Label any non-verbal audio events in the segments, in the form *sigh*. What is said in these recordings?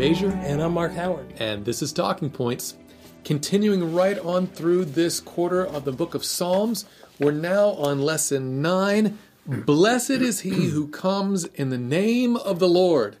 Bazier. And I'm Mark Howard. And this is Talking Points. Continuing right on through this quarter of the book of Psalms, we're now on lesson 9. *clears throat* Blessed is he who comes in the name of the Lord.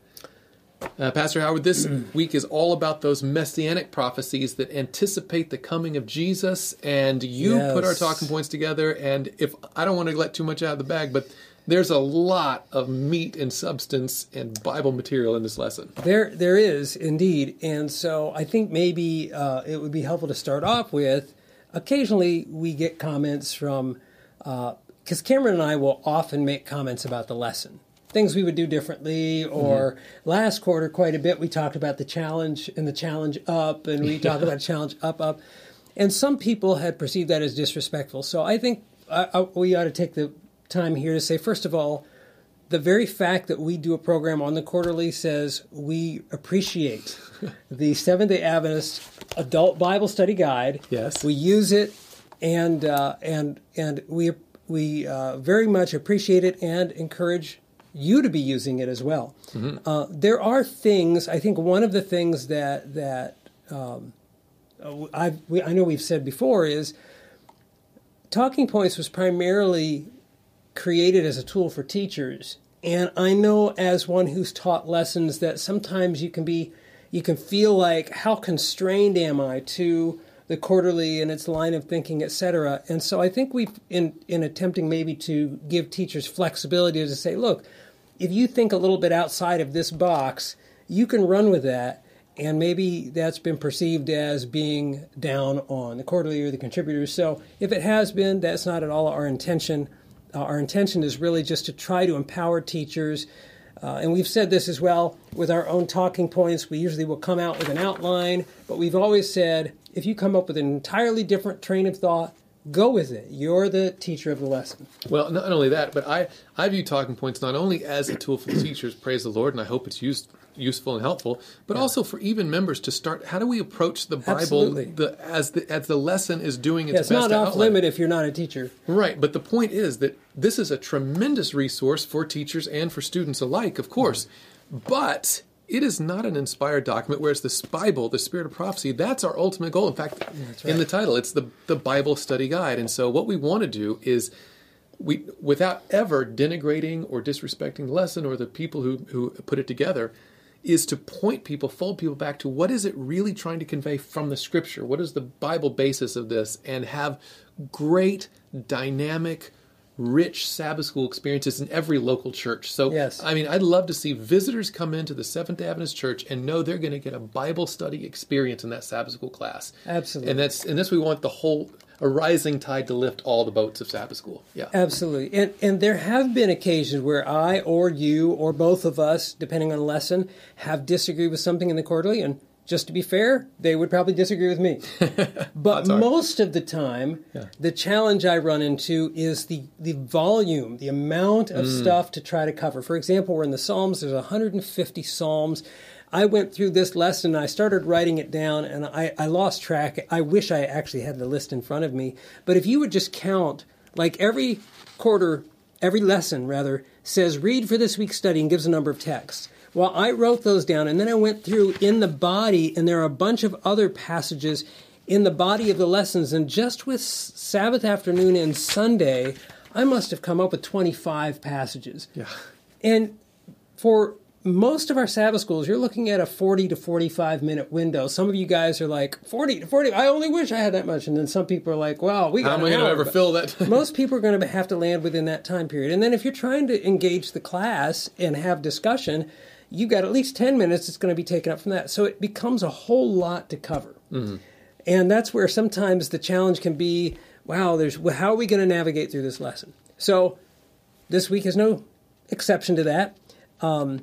Uh, Pastor Howard, this *clears throat* week is all about those messianic prophecies that anticipate the coming of Jesus. And you Yes. put our talking points together. And if I don't want to let too much out of the bag, but there's a lot of meat and substance and Bible material in this lesson. There, there is indeed, and so I think maybe uh, it would be helpful to start off with. Occasionally, we get comments from because Kameron and I will often make comments about the lesson, things we would do differently. Or last quarter, quite a bit, we talked about the challenge and the challenge up, and we talked about *laughs* challenge up, up, and some people had perceived that as disrespectful. So I think uh, uh, we ought to take the time here to say, first of all, the very fact that we do a program on the quarterly says we appreciate *laughs* the Seventh day Adventist Adult Bible Study Guide. Yes. We use it and, uh, and, and we, we uh, very much appreciate it and encourage you to be using it as well. Uh, there are things, I think one of the things that, that um, I, we, I know we've said before is Talking Points was primarily created as a tool for teachers. And I know as one who's taught lessons that sometimes you can be you can feel like how constrained am I to the quarterly and its line of thinking, etc. And so I think we've in in attempting maybe to give teachers flexibility to say, look, if you think a little bit outside of this box, you can run with that. And maybe that's been perceived as being down on the quarterly or the contributors. So if it has been, that's not at all our intention. Uh, our intention is really just to try to empower teachers. Uh, and we've said this as well with our own talking points. We usually will come out with an outline, but we've always said if you come up with an entirely different train of thought, go with it. You're the teacher of the lesson. Well, not only that, but I, I view talking points not only as a tool for teachers, praise the Lord, and I hope it's used useful and helpful, but also for even members to start. How do we approach the Bible Absolutely. the, as the as the lesson is doing its Yeah, it's best not off limit if you're not a teacher. Right, but the point is that this is a tremendous resource for teachers and for students alike, of course. But it is not an inspired document, whereas this Bible, the Spirit of Prophecy, that's our ultimate goal. In fact, in the title, it's the, the Bible Study Guide. And so what we want to do is we without ever denigrating or disrespecting the lesson or the people who, who put it together, is to point people, fold people back to what is it really trying to convey from the scripture? What is the Bible basis of this? And have great, dynamic, rich Sabbath school experiences in every local church. So, Yes. I mean, I'd love to see visitors come into the Seventh Adventist Church and know they're going to get a Bible study experience in that Sabbath school class. Absolutely. And that's and this we want the whole a rising tide to lift all the boats of Sabbath school. Yeah. Absolutely. And and there have been occasions where I or you or both of us, depending on the lesson, have disagreed with something in the quarterly and just to be fair, they would probably disagree with me. *laughs* But most of the time, Yeah. the challenge I run into is the, the volume, the amount of mm. stuff to try to cover. For example, we're in the Psalms, there's 150 Psalms. I went through this lesson and I started writing it down and I, I lost track. I wish I actually had the list in front of me. But if you would just count, like every quarter, every lesson rather, says read for this week's study and gives a number of texts. Well, I wrote those down and then I went through in the body, and there are a bunch of other passages in the body of the lessons. And just with Sabbath afternoon and Sunday, I must have come up with 25 passages. Yeah. And for most of our Sabbath schools, you're looking at a 40 to 45 minute window. Some of you guys are like, 40 to 40, I only wish I had that much. And then some people are like, wow, we got How am I going to ever fill that? Time? most people are going to have to land within that time period. And then if you're trying to engage the class and have discussion, you've got at least 10 minutes that's going to be taken up from that. So it becomes a whole lot to cover. And that's where sometimes the challenge can be, wow, there's how are we going to navigate through this lesson? So this week is no exception to that. Um,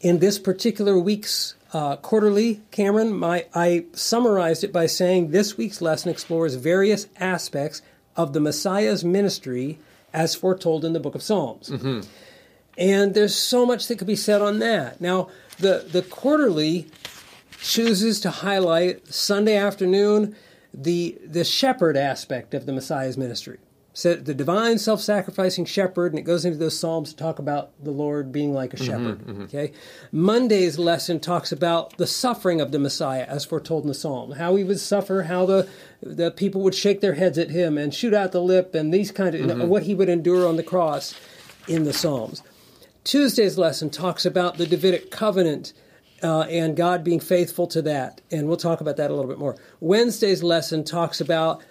in this particular week's uh, quarterly, Kameron, my, I summarized it by saying this week's lesson explores various aspects of the Messiah's ministry as foretold in the book of Psalms. And there's so much that could be said on that. Now, the, the quarterly chooses to highlight Sunday afternoon the, the shepherd aspect of the Messiah's ministry. Said the divine self-sacrificing shepherd, and it goes into those psalms to talk about the Lord being like a mm-hmm, shepherd. Mm-hmm. Okay, Monday's lesson talks about the suffering of the Messiah, as foretold in the psalm, how he would suffer, how the the people would shake their heads at him and shoot out the lip, and these kind of you know, mm-hmm. what he would endure on the cross in the psalms. Tuesday's lesson talks about the Davidic covenant uh, and God being faithful to that. And we'll talk about that a little bit more. Wednesday's lesson talks about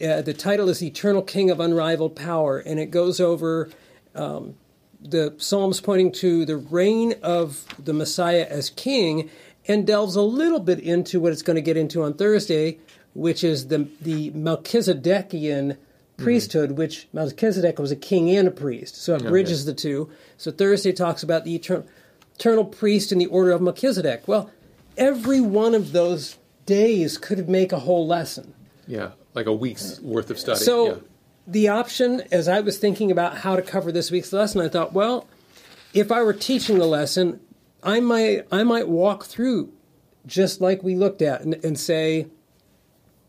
uh, the title is Eternal King of Unrivaled Power, and it goes over um, the Psalms pointing to the reign of the Messiah as king and delves a little bit into what it's going to get into on Thursday, which is the, the Melchizedekian priesthood, mm-hmm. which Melchizedek was a king and a priest. So it bridges okay. the two. So Thursday talks about the eternal eternal priest in the order of Melchizedek. Well, every one of those days could make a whole lesson. Yeah, like a week's worth of study. So yeah. the option, as I was thinking about how to cover this week's lesson, I thought, well, if I were teaching the lesson, I might I might walk through just like we looked at and, and say,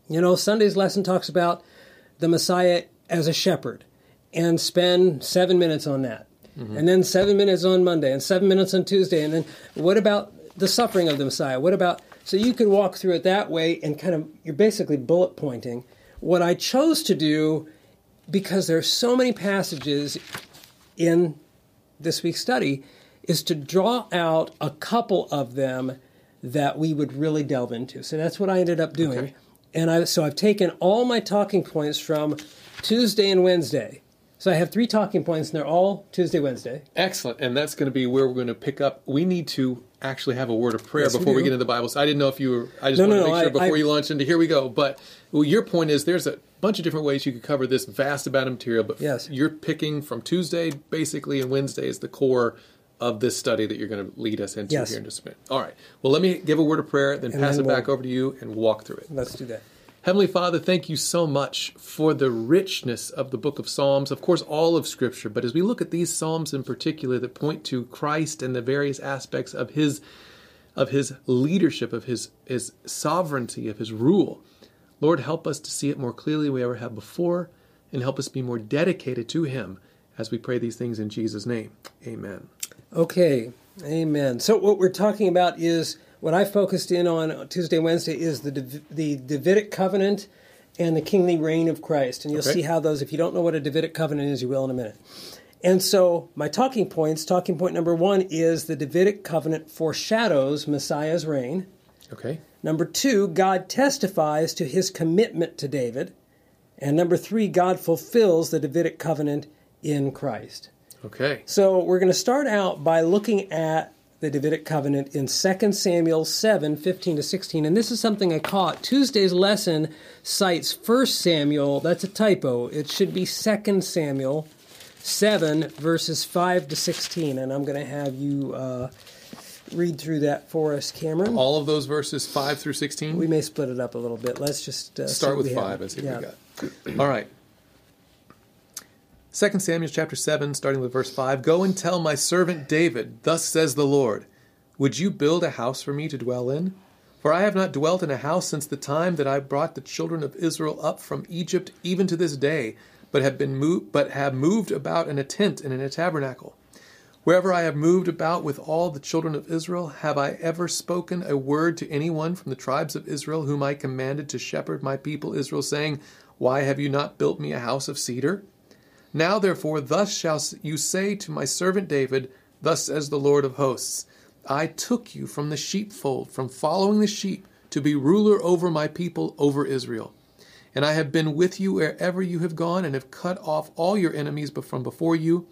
you know, Sunday's lesson talks about the Messiah as a shepherd, and spend seven minutes on that. Mm-hmm. And then seven minutes on Monday, and seven minutes on Tuesday, and then what about the suffering of the Messiah? What about so you could walk through it that way and kind of you're basically bullet pointing. What I chose to do, because there are so many passages in this week's study, is to draw out a couple of them that we would really delve into. So that's what I ended up doing. Okay. And I, so I've taken all my talking points from Tuesday and Wednesday so I have three talking points, and they're all Tuesday, Wednesday. Excellent, and that's going to be where we're going to pick up. We need to actually have a word of prayer yes, before we, we, get into the Bible. So I didn't know if you were. I just no, wanted no, to make sure I, before I, you launch into here we go. But well, your point is there's a bunch of different ways you could cover this vast amount of material. But yes. you're picking from Tuesday basically, and Wednesday is the core of this study that you're going to lead us into yes. here in just a minute. All right. Well, let me give a word of prayer, then and pass then it we'll, back over to you and walk through it. Let's do that. Heavenly Father, thank you so much for the richness of the book of Psalms, of course, all of Scripture, but as we look at these Psalms in particular that point to Christ and the various aspects of his of his leadership, of his, his sovereignty, of his rule, Lord, help us to see it more clearly than we ever have before, and help us be more dedicated to him as we pray these things in Jesus' name. Amen. Okay, amen. So, what we're talking about is what I focused in on Tuesday, Wednesday is the the Davidic covenant and the kingly reign of Christ, and you'll okay. see how those. If you don't know what a Davidic covenant is, you will in a minute. And so, my talking points. Talking point number one is the Davidic covenant foreshadows Messiah's reign. Okay. Number two, God testifies to His commitment to David, and number three, God fulfills the Davidic covenant in Christ. Okay. So we're going to start out by looking at the Davidic covenant in 2 Samuel 7 15 to 16. And this is something I caught. Tuesday's lesson cites 1 Samuel. That's a typo. It should be 2 Samuel 7 verses 5 to 16. And I'm going to have you uh, read through that for us, Kameron. All of those verses 5 through 16? We may split it up a little bit. Let's just uh, start with 5 and see yeah. we got. All right. 2 Samuel chapter 7, starting with verse 5 Go and tell my servant David, Thus says the Lord, Would you build a house for me to dwell in? For I have not dwelt in a house since the time that I brought the children of Israel up from Egypt, even to this day, but have been moved, but have moved about in a tent and in a tabernacle. Wherever I have moved about with all the children of Israel, have I ever spoken a word to anyone from the tribes of Israel, whom I commanded to shepherd my people Israel, saying, Why have you not built me a house of cedar? Now therefore, thus shall you say to my servant David, Thus says the Lord of hosts I took you from the sheepfold, from following the sheep, to be ruler over my people, over Israel. And I have been with you wherever you have gone, and have cut off all your enemies from before you,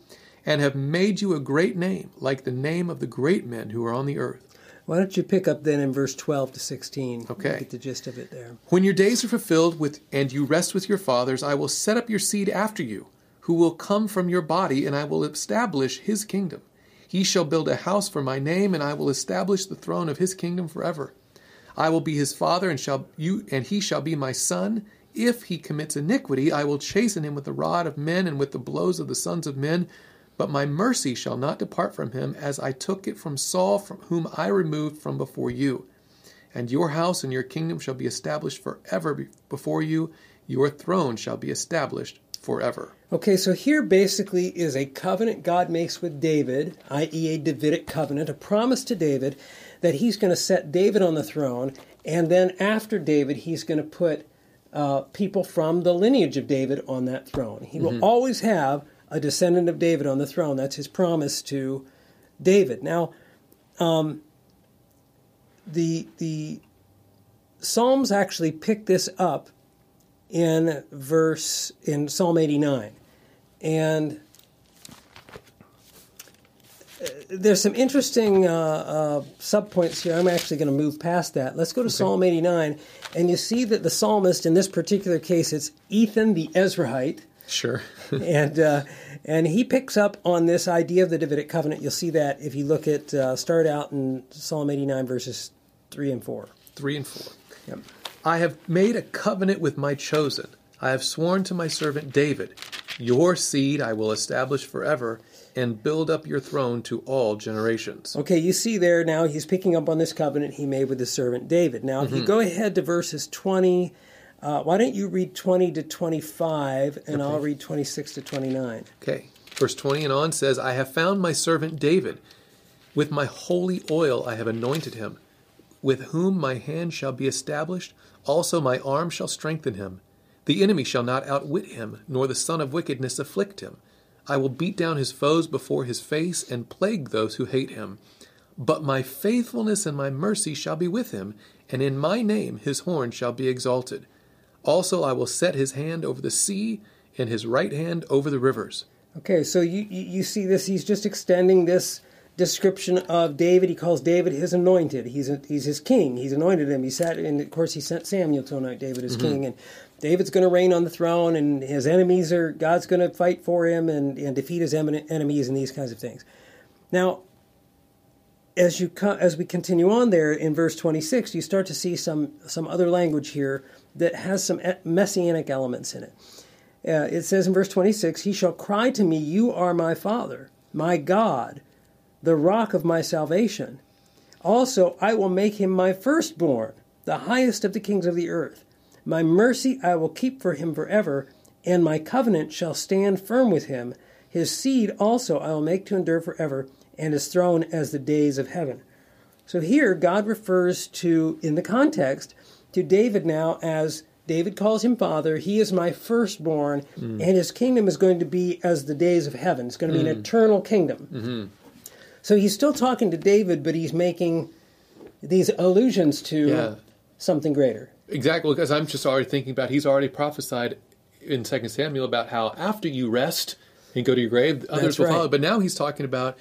and have made you a great name, like the name of the great men who are on the earth. Why don't you pick up then in verse 12 to 16? Okay. Get the gist of it there. When your days are fulfilled with, and you rest with your fathers, I will set up your seed after you who will come from your body, and I will establish his kingdom. He shall build a house for my name, and I will establish the throne of his kingdom forever. I will be his father, and shall you and he shall be my son. If he commits iniquity, I will chasten him with the rod of men and with the blows of the sons of men. But my mercy shall not depart from him, as I took it from Saul, from whom I removed from before you. And your house and your kingdom shall be established forever before you. Your throne shall be established forever. Okay, so here basically is a covenant God makes with David, i.e., a Davidic covenant, a promise to David that he's going to set David on the throne, and then after David, he's going to put uh, people from the lineage of David on that throne. He will always have a descendant of David on the throne. That's his promise to David. Now, um, the the Psalms actually pick this up in verse in Psalm 89. And uh, there's some interesting uh, uh, subpoints here. I'm actually going to move past that. Let's go to Psalm 89, and you see that the psalmist in this particular case it's Ethan the Ezrahite, Sure. *laughs* and uh, and he picks up on this idea of the Davidic covenant. You'll see that if you look at uh, start out in Psalm 89 verses three and four. 3 and 4. Yep. I have made a covenant with my chosen. I have sworn to my servant David, Your seed I will establish forever and build up your throne to all generations. Okay, you see there now he's picking up on this covenant he made with his servant David. Now, if you go ahead to verses 20, uh, why don't you read 20 to 25, and I'll read 26 to 29. Okay. Verse 20 and on says, I have found my servant David. With my holy oil I have anointed him. With whom my hand shall be established, also my arm shall strengthen him. The enemy shall not outwit him, nor the son of wickedness afflict him. I will beat down his foes before his face and plague those who hate him. But my faithfulness and my mercy shall be with him, and in my name his horn shall be exalted. Also I will set his hand over the sea, and his right hand over the rivers. Okay, so you, you, see this, he's just extending this description of David. He calls David his anointed. He's, a, he's his king. He's anointed him. He sat, and of course, he sent Samuel to anoint David as mm-hmm. king. And David's going to reign on the throne, and his enemies are, God's going to fight for him and, and defeat his eminent enemies and these kinds of things. Now, as you co- as we continue on there in verse 26, you start to see some some other language here that has some messianic elements in it. Uh, it says in verse 26, "He shall cry to me, you are my father, my God, the rock of my salvation. Also, I will make him my firstborn, the highest of the kings of the earth. My mercy I will keep for him forever, and my covenant shall stand firm with him. His seed also I will make to endure forever, and his throne as the days of heaven. So here, God refers to, in the context, to David now as David calls him father. He is my firstborn, mm. and his kingdom is going to be as the days of heaven. It's going to be an mm. eternal kingdom. Mm-hmm. So he's still talking to David, but he's making these allusions to Yeah. something greater. Exactly, because I'm just already thinking about he's already prophesied in Second Samuel about how after you rest and go to your grave, others will follow. But now he's talking about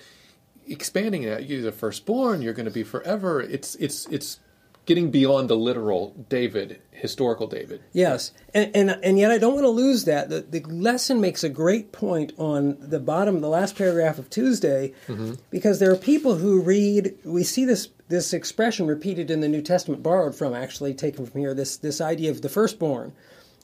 expanding that. You're the firstborn. You're going to be forever. It's it's it's getting beyond the literal David, historical David. Yes, and and, and yet I don't want to lose that. The, the lesson makes a great point on the bottom, the last paragraph of Tuesday, mm-hmm. because there are people who read. We see this this expression repeated in the New Testament, borrowed from actually taken from here. This this idea of the firstborn,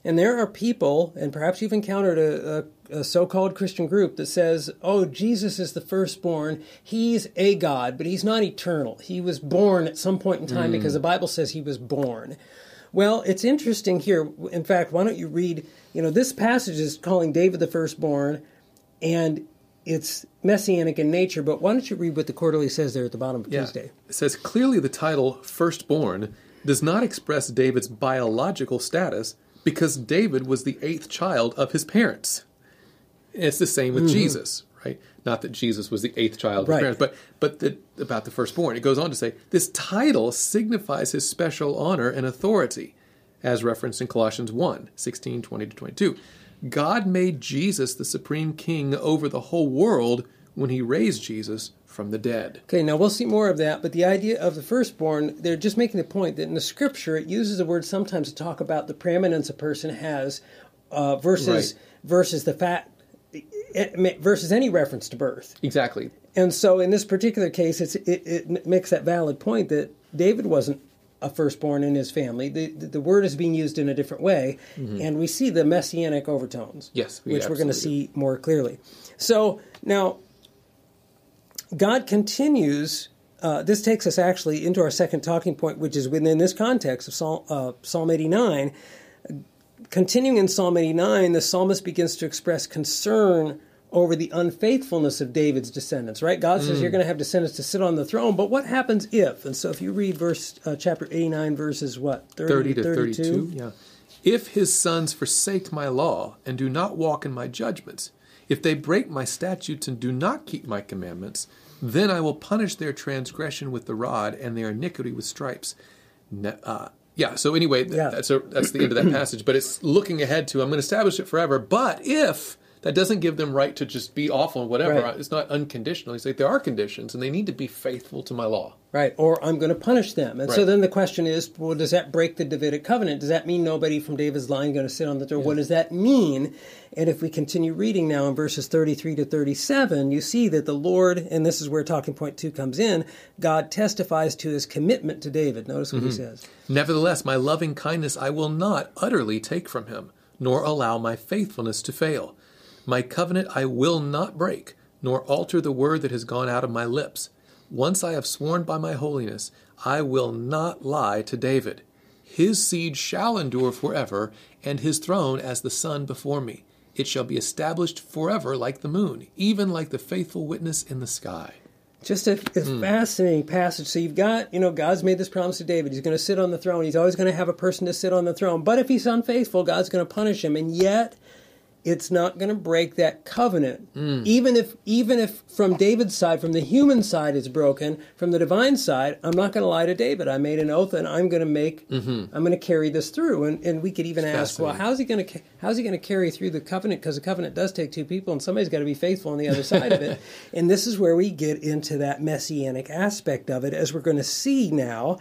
and there are people, and perhaps you've encountered a, a, a so-called Christian group that says, "Oh, Jesus is the firstborn. He's a God, but he's not eternal. He was born at some point in time because the Bible says he was born." Well, it's interesting here. In fact, why don't you read? You know, this passage is calling David the firstborn, and it's messianic in nature. But why don't you read what the quarterly says there at the bottom of Tuesday? It says clearly the title firstborn does not express David's biological status because David was the eighth child of his parents. It's the same with Jesus, right? Not that Jesus was the eighth child of Mm-hmm. Right. his parents, but but the, about the firstborn. It goes on to say this title signifies his special honor and authority, as referenced in Colossians 1, 16, 20 to 22. God made Jesus the supreme king over the whole world when he raised Jesus from the dead. Okay, now we'll see more of that, but the idea of the firstborn, they're just making the point that in the scripture it uses the word sometimes to talk about the preeminence a person has uh, versus Right. versus the fact versus any reference to birth. Exactly. And so in this particular case, it's, it, it makes that valid point that David wasn't a firstborn in his family. The, the, word is being used in a different way, and we see the messianic overtones. Mm-hmm. Yes, we which we're going to see more clearly. So now, God continues. Uh, this takes us actually into our second talking point, which is within this context of Psalm, uh, Psalm 89. continuing in Psalm 89, the psalmist begins to express concern over the unfaithfulness of David's descendants, right? God says you're going to have descendants to sit on the throne, but what happens if? And so if you read verse uh, chapter 89 verses what? 30, 30 to 32? 32. Yeah. If his sons forsake my law and do not walk in my judgments, if they break my statutes and do not keep my commandments, then I will punish their transgression with the rod and their iniquity with stripes. Uh, yeah. So anyway, Yeah. that's a, that's the end of that passage. But it's looking ahead to I'm going to establish it forever. But if that doesn't give them right to just be awful and whatever, Right. it's not unconditional. He's like there are conditions, and they need to be faithful to my law. Right, or I'm going to punish them. And so then the question is, well, does that break the Davidic covenant? Does that mean nobody from David's line is going to sit on the throne? What does that mean? And if we continue reading now in verses 33 to 37, you see that the Lord, and this is where talking point two comes in, God testifies to his commitment to David. Notice what he mm-hmm. says. Nevertheless, my loving kindness I will not utterly take from him, nor allow my faithfulness to fail. My covenant I will not break, nor alter the word that has gone out of my lips. Once I have sworn by my holiness, I will not lie to David. His seed shall endure forever, and his throne as the sun before me. It shall be established forever like the moon, even like the faithful witness in the sky. Just a, a hmm. fascinating passage. So you've got, you know, God's made this promise to David. He's going to sit on the throne. He's always going to have a person to sit on the throne. But if he's unfaithful, God's going to punish him. And yet, it's not going to break that covenant. Even if, even if from David's side, from the human side, it's broken. From the divine side, I'm not going to lie to David. I made an oath, and I'm going to make, I'm going to carry this through. And, and we could even ask, well, how's he going to, how's he going to carry through the covenant? Because the covenant does take two people, and somebody's got to be faithful on the other side of it. *laughs* And this is where we get into that messianic aspect of it, as we're going to see now.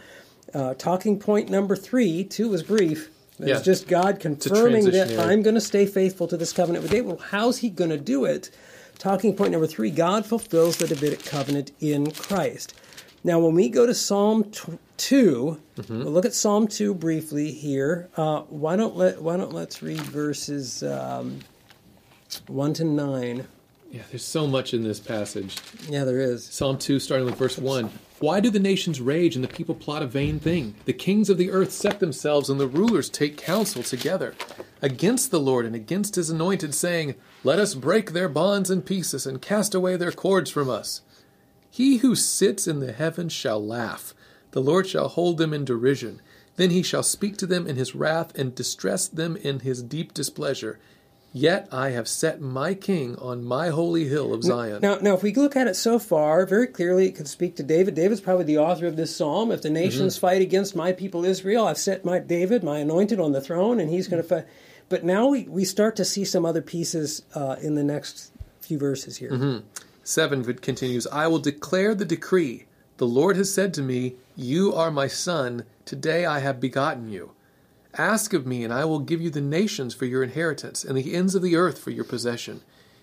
Uh, talking point number three, two was brief. It's Yeah. just God confirming that. I'm going to stay faithful to this covenant with David. Well, how's he going to do it? Talking point number three God fulfills the Davidic covenant in Christ. Now, when we go to Psalm t- 2, Mm-hmm. we'll look at Psalm 2 briefly here. Uh, why don't let why don't let's read verses um, 1 to 9. Yeah, there's so much in this passage. Yeah, there is. Psalm 2, starting with verse 1. Why do the nations rage and the people plot a vain thing? The kings of the earth set themselves and the rulers take counsel together against the Lord and against his anointed, saying, Let us break their bonds in pieces and cast away their cords from us. He who sits in the heavens shall laugh. The Lord shall hold them in derision. Then he shall speak to them in his wrath and distress them in his deep displeasure. Yet I have set my king on my holy hill of Zion. Now, now, if we look at it so far, very clearly it could speak to David. David's probably the author of this psalm. If the mm-hmm. nations fight against my people Israel, I've set my David, my anointed, on the throne, and he's going to mm-hmm. fight. But now we, we start to see some other pieces uh, in the next few verses here. Mm-hmm. 7 continues, I will declare the decree. The Lord has said to me, You are my son. Today I have begotten you. Ask of me, and I will give you the nations for your inheritance, and the ends of the earth for your possession.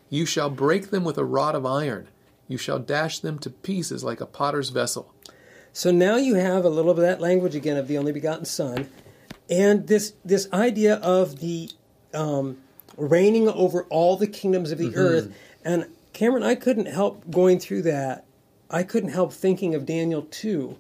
You shall break them with a rod of iron. You shall dash them to pieces like a potter's vessel. So now you have a little bit of that language again of the only begotten Son, and this this idea of the um, reigning over all the kingdoms of the Mm-hmm. earth. And Kameron, I couldn't help going through that. I couldn't help thinking of Daniel two,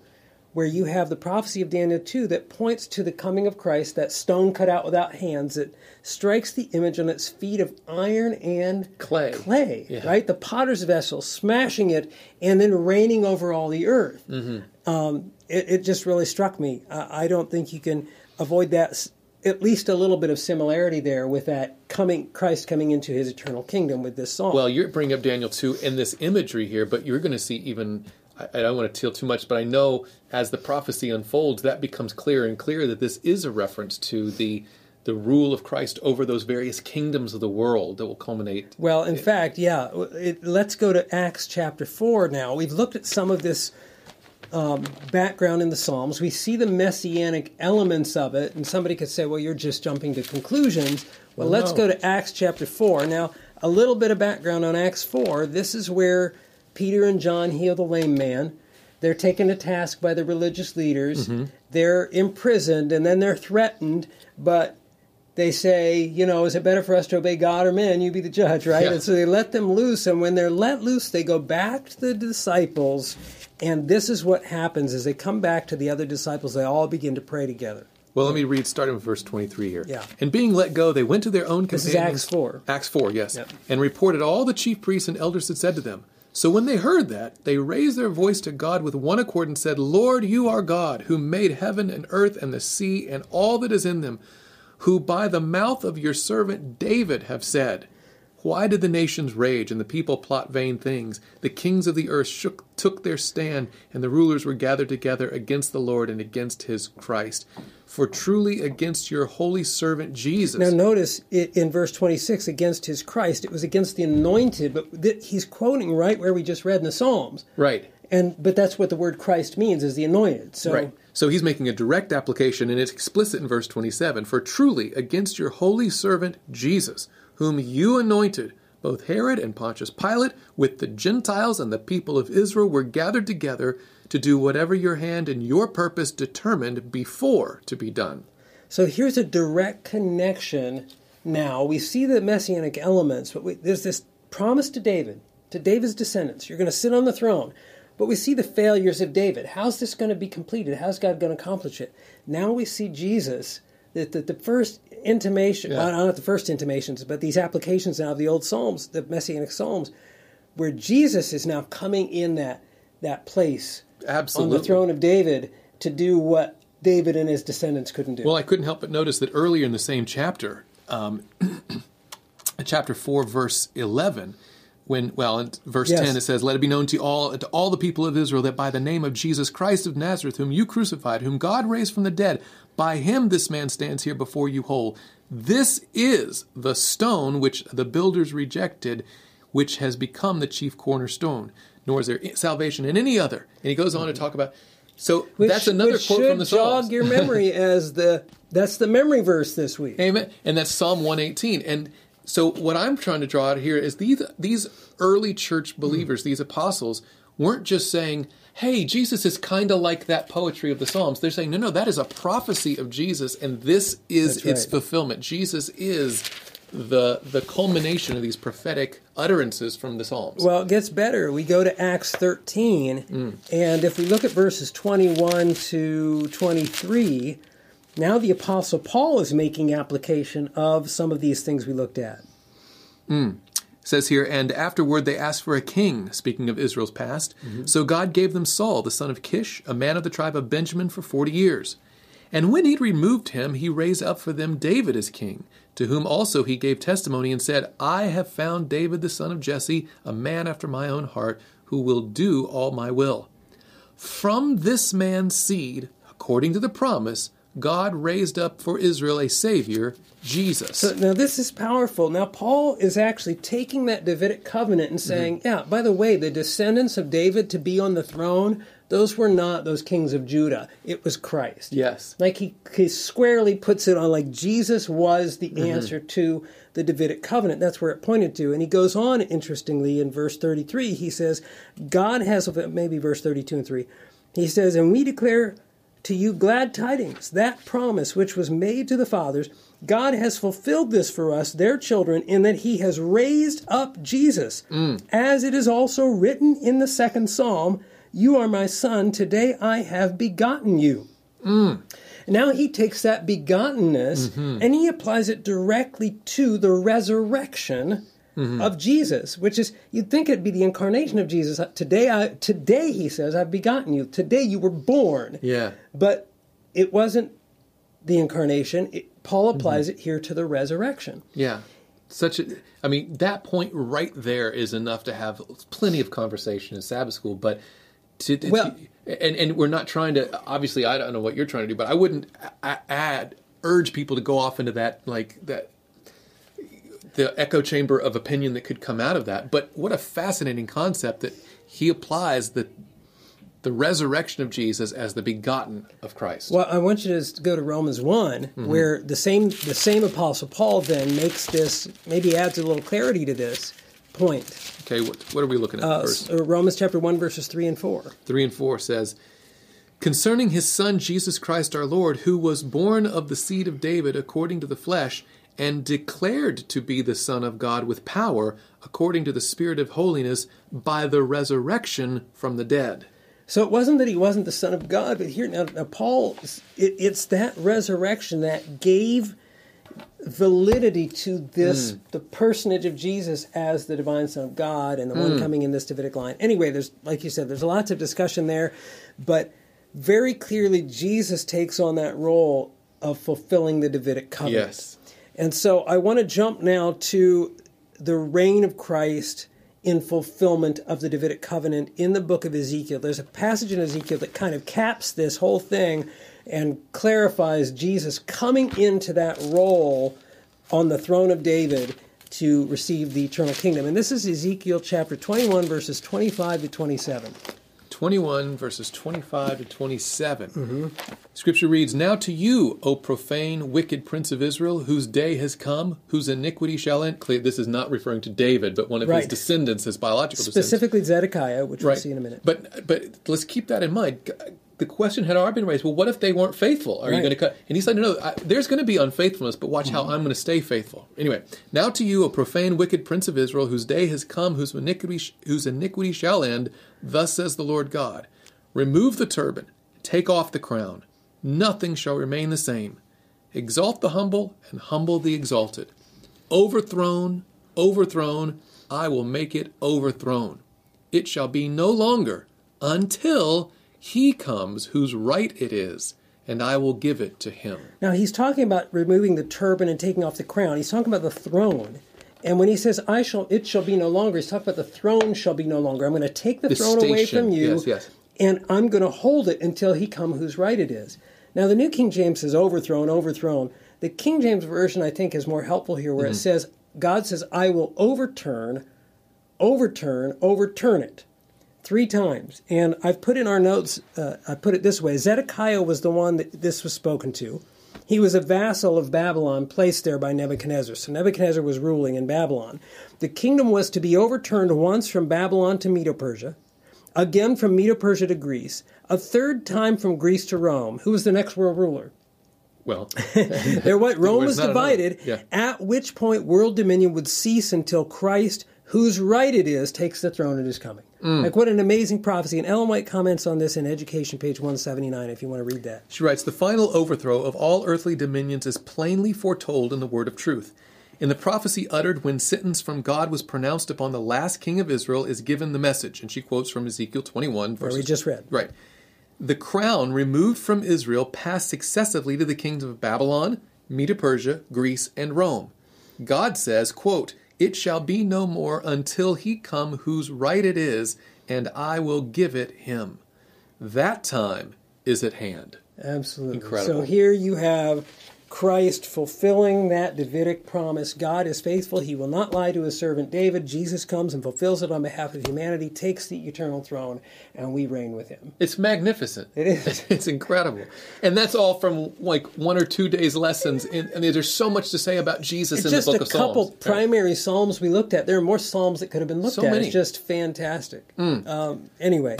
where you have the prophecy of Daniel two that points to the coming of Christ, that stone cut out without hands that strikes the image on its feet of iron and Clay. clay, Yeah. right? The potter's vessel, smashing it, and then reigning over all the earth um, it, it just really struck me. I, I don't think you can avoid that. At least a little bit of similarity there with that coming Christ coming into His eternal kingdom with this song. Well, you're bringing up Daniel 2 and this imagery here, but you're going to see even, I, I don't want to tell too much, but I know as the prophecy unfolds, that becomes clearer and clearer that this is a reference to the the rule of Christ over those various kingdoms of the world that will culminate. Well, in fact, yeah. It, let's go to Acts chapter 4 now. We've looked at some of this um, background in the Psalms. We see the messianic elements of it, and somebody could say, well, you're just jumping to conclusions. Well, Well, let's no. go to Acts chapter 4. Now, a little bit of background on Acts 4. This is where Peter and John heal the lame man. They're taken to task by the religious leaders. Mm-hmm. They're imprisoned, and then they're threatened, but they say, you know, is it better for us to obey God or man? You be the judge, right? Yeah. And so they let them loose, and when they're let loose, they go back to the disciples, and this is what happens: as they come back to the other disciples, they all begin to pray together. Well, let me read starting with verse 23 here. Yeah. And being let go, they went to their own This is Acts 4. Acts 4, yes. Yep. And reported all the chief priests and elders had said to them. So when they heard that, they raised their voice to God with one accord and said, Lord, you are God, who made heaven and earth and the sea and all that is in them, who by the mouth of your servant David have said, Why did the nations rage and the people plot vain things? The kings of the earth shook, took their stand, and the rulers were gathered together against the Lord and against his Christ. For truly against your holy servant Jesus. Now, notice it, in verse 26, against his Christ, it was against the anointed, but th- he's quoting right where we just read in the Psalms. right. And but that's what the word Christ means is the anointed. So Right. So he's making a direct application, and it's explicit in verse 27 For truly, against your holy servant Jesus, whom you anointed, both Herod and Pontius Pilate, with the Gentiles and the people of Israel, were gathered together to do whatever your hand and your purpose determined before to be done. So here's a direct connection. Now we see the messianic elements, but we, there's this promise to David, to David's descendants. You're going to sit on the throne. But we see the failures of David. How's this going to be completed? How's God going to accomplish it? Now we see Jesus. That the, the first intimation, Yeah. well, not the first intimations, but these applications now of the old Psalms, the messianic Psalms, where Jesus is now coming in that that place Absolutely. on the throne of David to do what David and his descendants couldn't do. Well, I couldn't help but notice that earlier in the same chapter, um, *clears throat* chapter 4, verse 11, when, well, in verse Yes. 10, it says, Let it be known to all, to all the people of Israel that by the name of Jesus Christ of Nazareth, whom you crucified, whom God raised from the dead, by him this man stands here before you whole. This is the stone which the builders rejected, which has become the chief cornerstone. Nor is there salvation in any other. And he goes on to mm-hmm. talk about. So Which- that's another which quote should from the Psalms. jog your memory *laughs* as the that's the memory verse this week. Amen. And that's Psalm 118. And so what I'm trying to draw out here is these these early church believers, these apostles, weren't just saying, "Hey, Jesus is kind of like that poetry of the Psalms." They're saying, "No, no, that is a prophecy of Jesus, and this is its fulfillment. Jesus is the the culmination of these prophetic utterances from the Psalms." Well, it gets better. We go to Acts 13, Mm. and if we look at verses 21 to 23, now the Apostle Paul is making application of some of these things we looked at. Hmm. It says here, and afterward they asked for a king, speaking of Israel's past. Mm-hmm. So God gave them Saul, the son of Kish, a man of the tribe of Benjamin, for forty years. And when he'd removed him, he raised up for them David as king, to whom also he gave testimony and said, I have found David the son of Jesse, a man after my own heart, who will do all my will. From this man's seed, according to the promise, God raised up for Israel a Savior, Jesus. So now this is powerful. Now Paul is actually taking that Davidic covenant and saying, Mm-hmm. yeah, by the way, the descendants of David to be on the throne, those were not those kings of Judah. It was Christ. yes. Like he, he squarely puts it on like Jesus was the Mm-hmm. answer to the Davidic covenant. That's where it pointed to. And he goes on, interestingly, in verse 33, he says, God has, maybe verse 32 and 3, he says, And we declare to you glad tidings, that promise which was made to the fathers. God has fulfilled this for us, their children, in that he has raised up Jesus. As it is also written in the second psalm, You are my son, today I have begotten you. Now he takes that begottenness mm-hmm. and he applies it directly to the resurrection Mm-hmm. of Jesus, which is you'd think it'd be the incarnation of Jesus. Today, I today he says, "I've begotten you." Today you were born. Yeah. But it wasn't the incarnation. It, Paul applies mm-hmm. it here to the resurrection. Yeah. Such a, I mean, that point right there is enough to have plenty of conversation in Sabbath school, but to, to- Well- and, and we're not trying to, obviously, I don't know what you're trying to do, but I wouldn't add, urge people to go off into that, like, that, the echo chamber of opinion that could come out of that. But what a fascinating concept that he applies the, the resurrection of Jesus as the begotten of Christ. Well, I want you to go to Romans one, where the same the same Apostle Paul then makes this maybe adds a little clarity to this point. Okay, what, what are we looking at Uh, uh, Romans chapter one verses three and four. 3 and 4 says, Concerning his Son Jesus Christ our Lord, who was born of the seed of David according to the flesh, and declared to be the Son of God with power, according to the Spirit of holiness, by the resurrection from the dead. So it wasn't that he wasn't the Son of God, but here now, now Paul, it, it's that resurrection that gave validity to this Hmm. the personage of Jesus as the divine Son of God and the Hmm. one coming in this Davidic line. Anyway, there's like you said, there's lots of discussion there, but very clearly Jesus takes on that role of fulfilling the Davidic covenant. Yes. And so I want to jump now to the reign of Christ in fulfillment of the Davidic covenant in the book of Ezekiel. There's a passage in Ezekiel that kind of caps this whole thing and clarifies Jesus coming into that role on the throne of David to receive the eternal kingdom. And this is Ezekiel chapter 21, verses 25 to 27. 21 verses 25 to 27. Mm-hmm. Scripture reads, Now to you, O profane, wicked prince of Israel, whose day has come, whose iniquity shall end. Clear, this is not referring to David, but one of his descendants, his biological descendants. Specifically Zedekiah, which we'll see in a minute. But but let's keep that in mind. The question had already been raised. Well, what if they weren't faithful? Are you going to cut? And he said, No, I, there's going to be unfaithfulness, but watch how mm-hmm. I'm going to stay faithful. Anyway, now to you, a profane, wicked prince of Israel, whose day has come, whose iniquity whose iniquity shall end. Thus says the Lord God: Remove the turban, take off the crown. Nothing shall remain the same. Exalt the humble and humble the exalted. Overthrown, overthrown, I will make it overthrown. It shall be no longer until he comes whose right it is, and I will give it to him. Now he's talking about removing the turban and taking off the crown. He's talking about the throne. And when he says I shall it shall be no longer, he's talking about the throne shall be no longer. I'm going to take the, throne away from you Yes, yes. and I'm going to hold it until he come whose right it is. Now the New King James says overthrown, overthrown. The King James version I think is more helpful here where it Mm-hmm. says God says I will overturn overturn, overturn it three times. And I've put in our notes, uh, I put it this way Zedekiah was the one that this was spoken to. He was a vassal of Babylon placed there by Nebuchadnezzar. So Nebuchadnezzar was ruling in Babylon. The kingdom was to be overturned once from Babylon to Medo Persia, again from Medo Persia to Greece, a third time from Greece to Rome. Who was the next world ruler? Well, *laughs* *laughs* There what Rome was not divided, Yeah. at which point world dominion would cease until Christ, whose right it is, takes the throne at his coming. Mm. Like what an amazing prophecy. And Ellen White comments on this in Education, page 179, if you want to read that. she writes The final overthrow of all earthly dominions is plainly foretold in the word of truth. In the prophecy uttered when sentence from God was pronounced upon the last king of Israel is given the message. And she quotes from Ezekiel 21, verses we just read. Right. The crown removed from Israel passed successively to the kings of Babylon, Medo Persia, Greece, and Rome. God says, quote, It shall be no more until he come whose right it is, and I will give it him. That time is at hand. Absolutely. Incredible. So here you have Christ fulfilling that Davidic promise. God is faithful. He will not lie to his servant David. Jesus comes and fulfills it on behalf of humanity, takes the eternal throne, and we reign with him. It's magnificent. It is. *laughs* It's incredible. And that's all from like one or two days' lessons. In, I mean, there's so much to say about Jesus in just the book of Psalms. Just a couple primary psalms we looked at. There are more psalms that could have been looked So at. many. It's just fantastic. Um, anyway,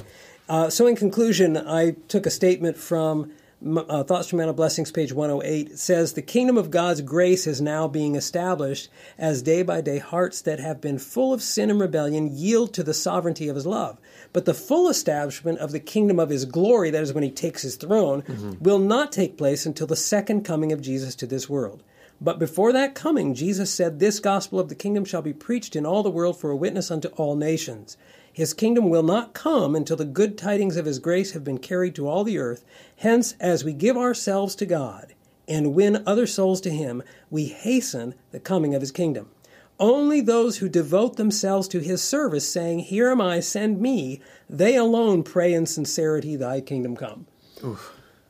uh, so in conclusion, I took a statement from uh, Thoughts from of Blessings, page 108. Says, The kingdom of God's grace is now being established as day by day hearts that have been full of sin and rebellion yield to the sovereignty of his love. But the full establishment of the kingdom of his glory, that is when he takes his throne, will not take place until the second coming of Jesus to this world. But before that coming, Jesus said, This gospel of the kingdom shall be preached in all the world for a witness unto all nations. His kingdom will not come until the good tidings of his grace have been carried to all the earth. Hence, as we give ourselves to God and win other souls to him, we hasten the coming of his kingdom. Only those who devote themselves to his service, saying, Here am I, send me, they alone pray in sincerity, Thy kingdom come.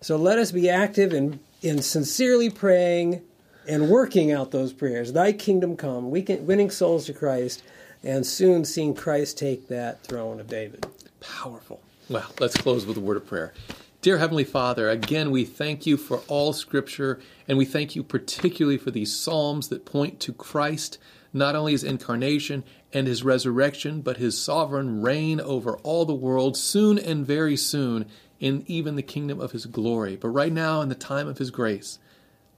So let us be active in, in sincerely praying and working out those prayers. Thy kingdom come, we can, winning souls to Christ, and soon seeing Christ take that throne of David. Powerful. Well, let's close with a word of prayer. Dear Heavenly Father, again, we thank you for all Scripture, and we thank you particularly for these Psalms that point to Christ, not only his incarnation and his resurrection, but his sovereign reign over all the world, soon and very soon, in even the kingdom of his glory. But right now, in the time of his grace,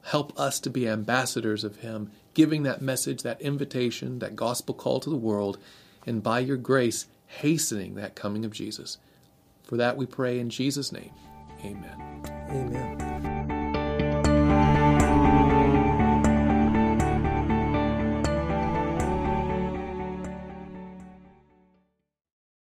help us to be ambassadors of him, giving that message, that invitation, that gospel call to the world, and by your grace, hastening that coming of Jesus. For that we pray in Jesus' name. Amen. Amen.